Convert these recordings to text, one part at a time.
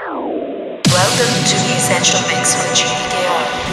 Welcome to the Essential Mix with GDKR.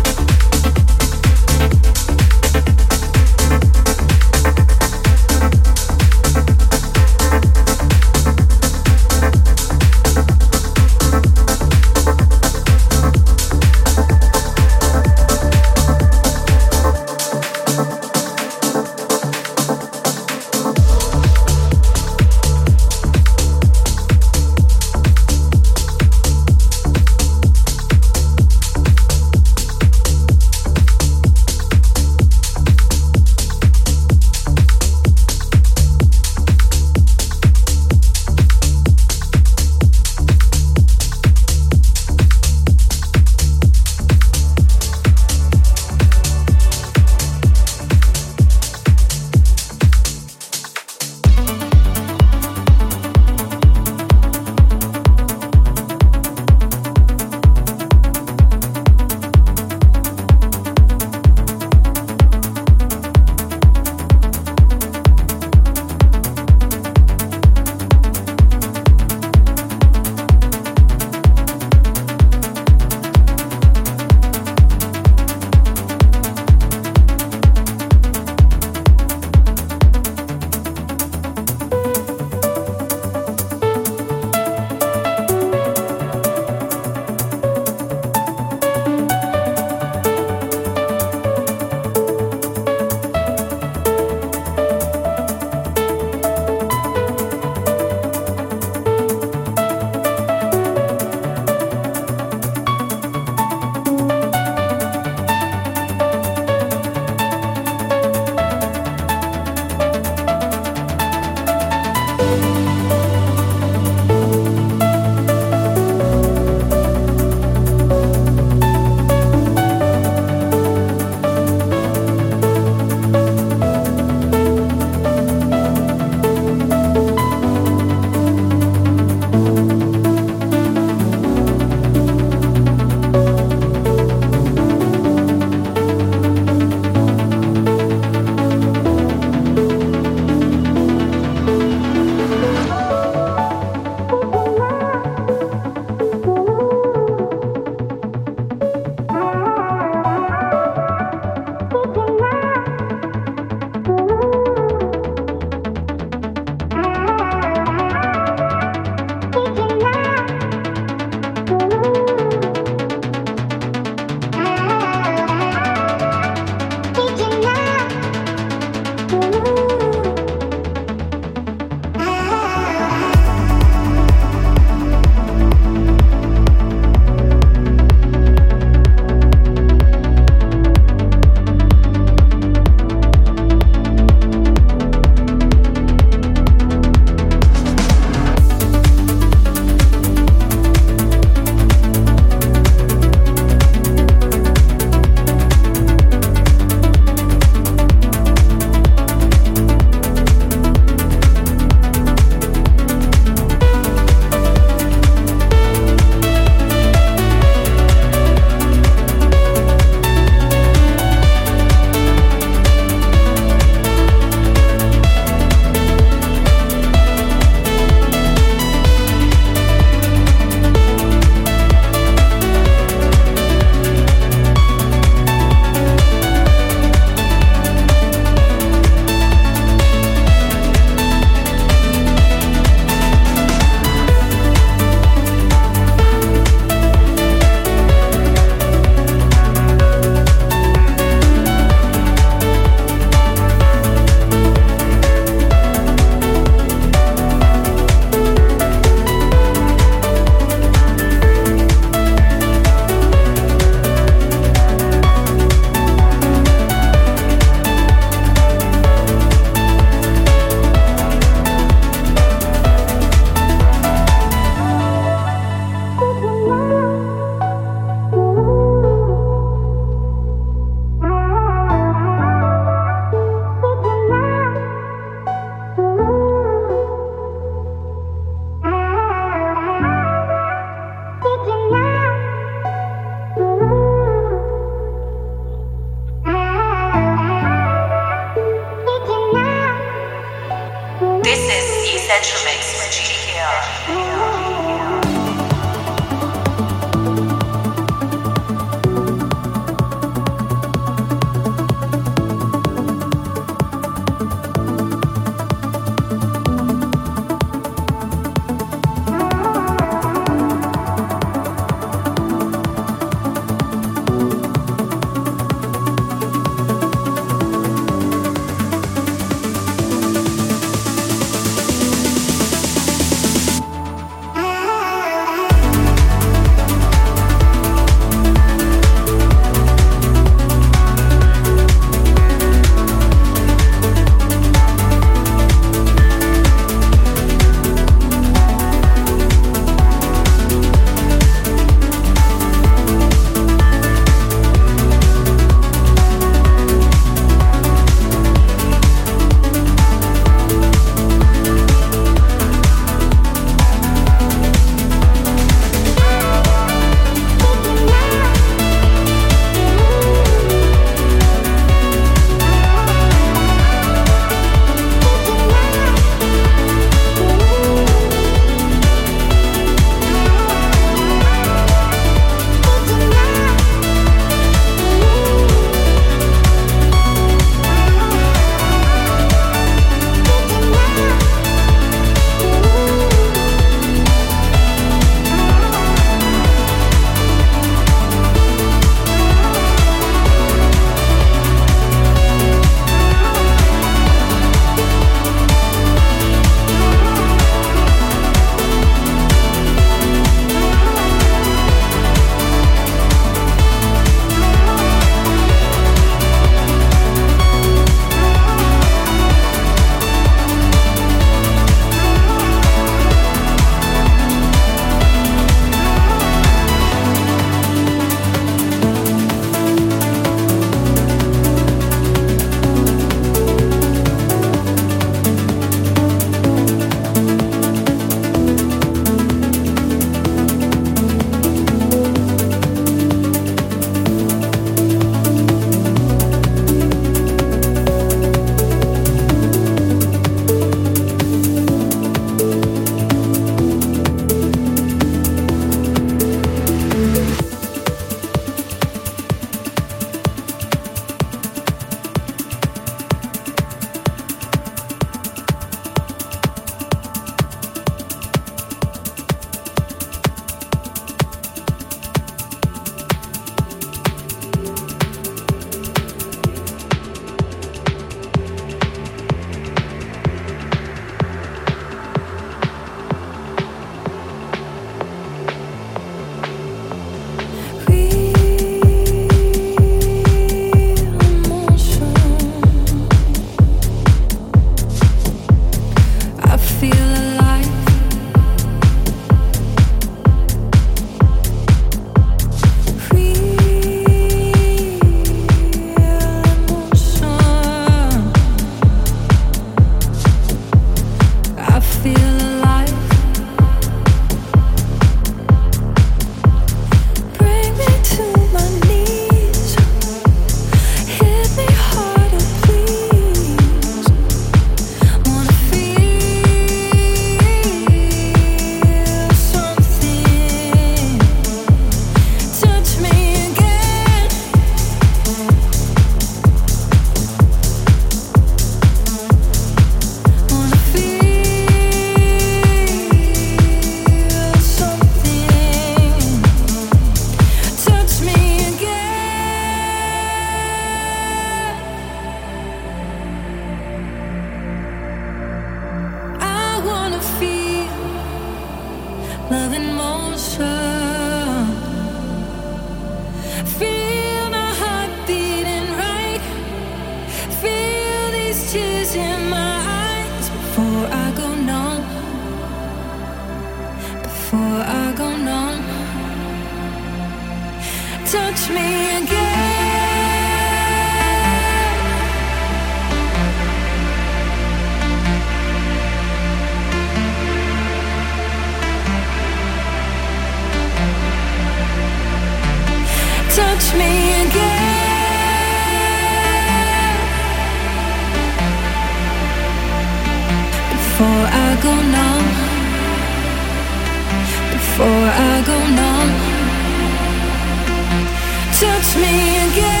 touch me again.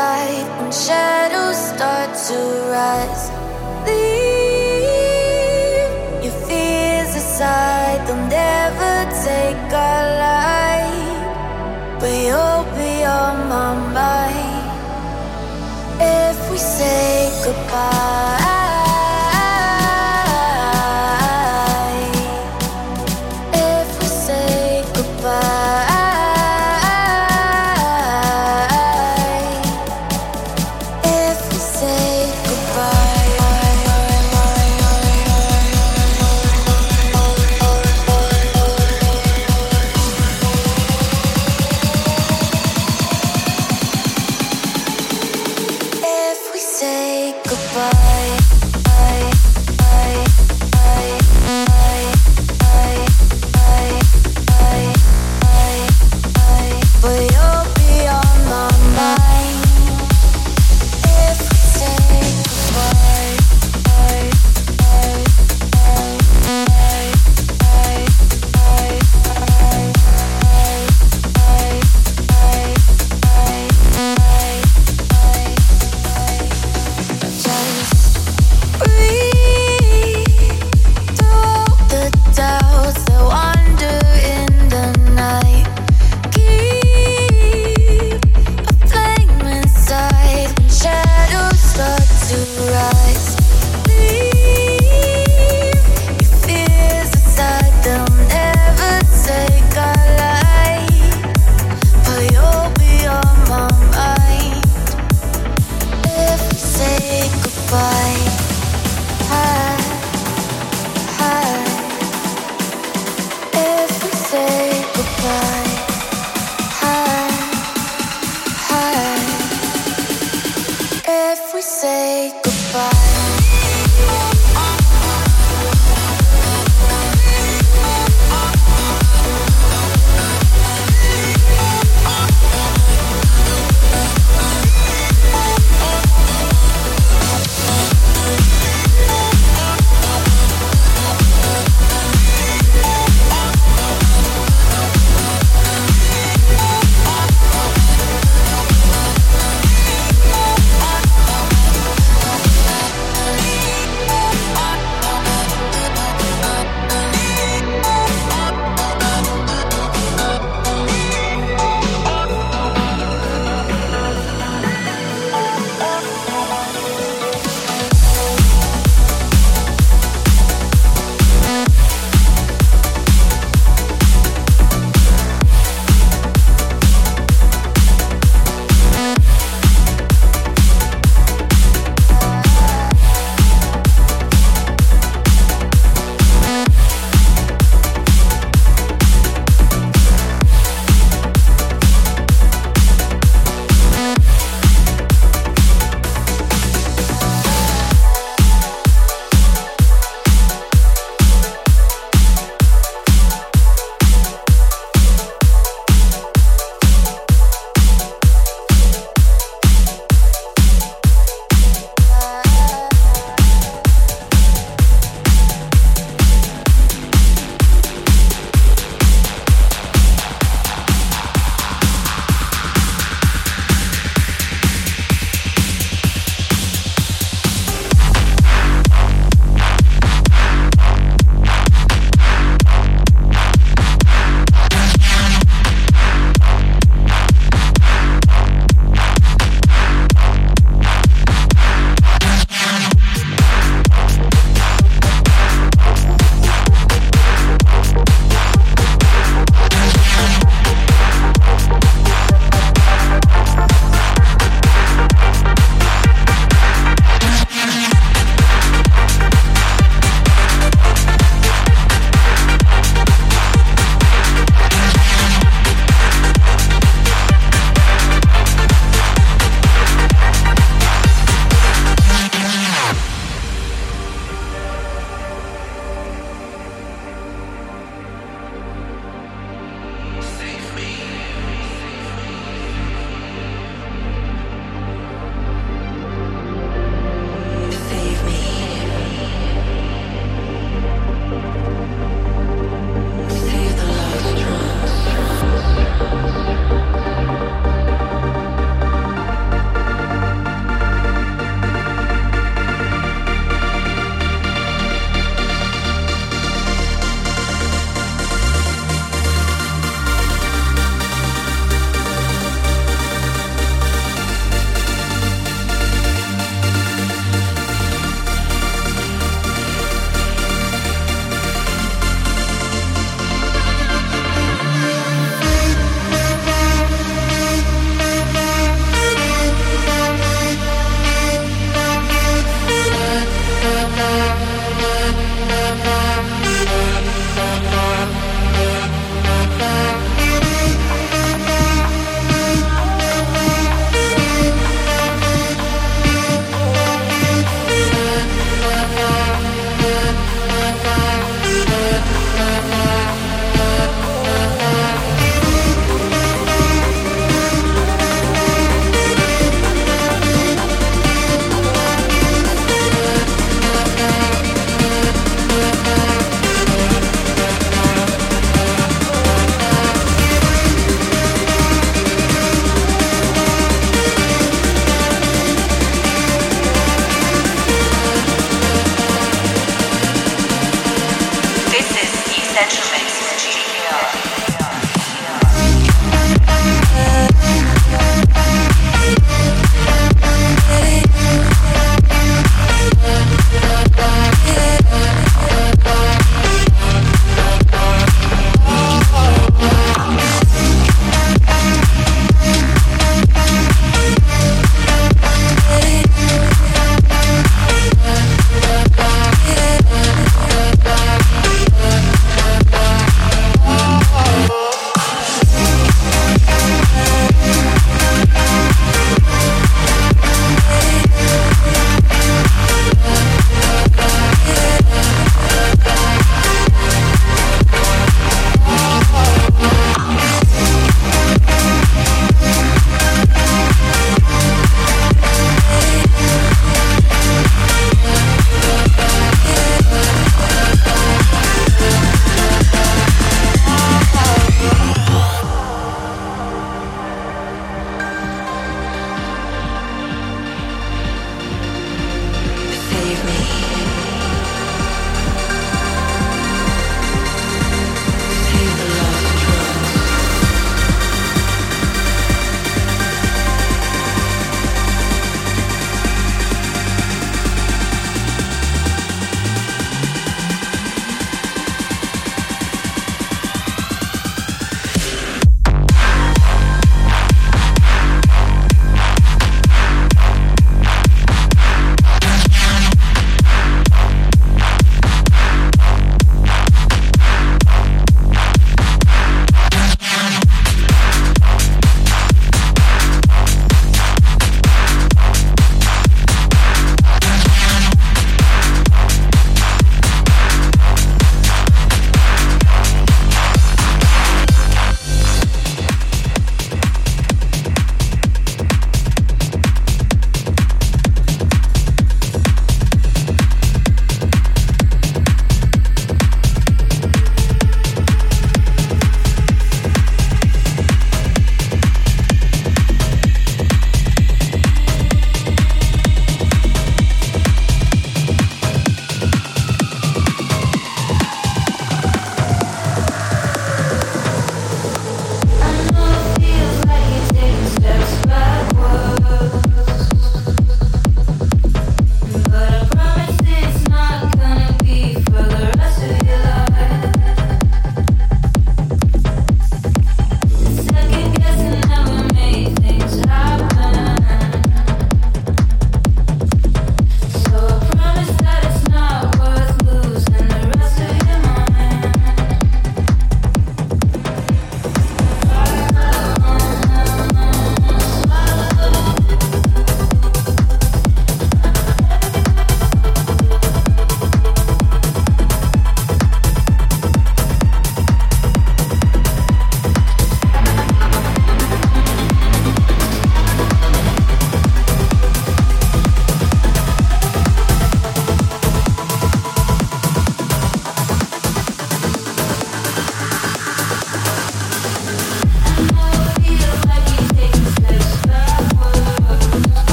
light and shadows start to rise. Leave your fears aside, they'll never take our light. But you'll be on my mind if we say goodbye.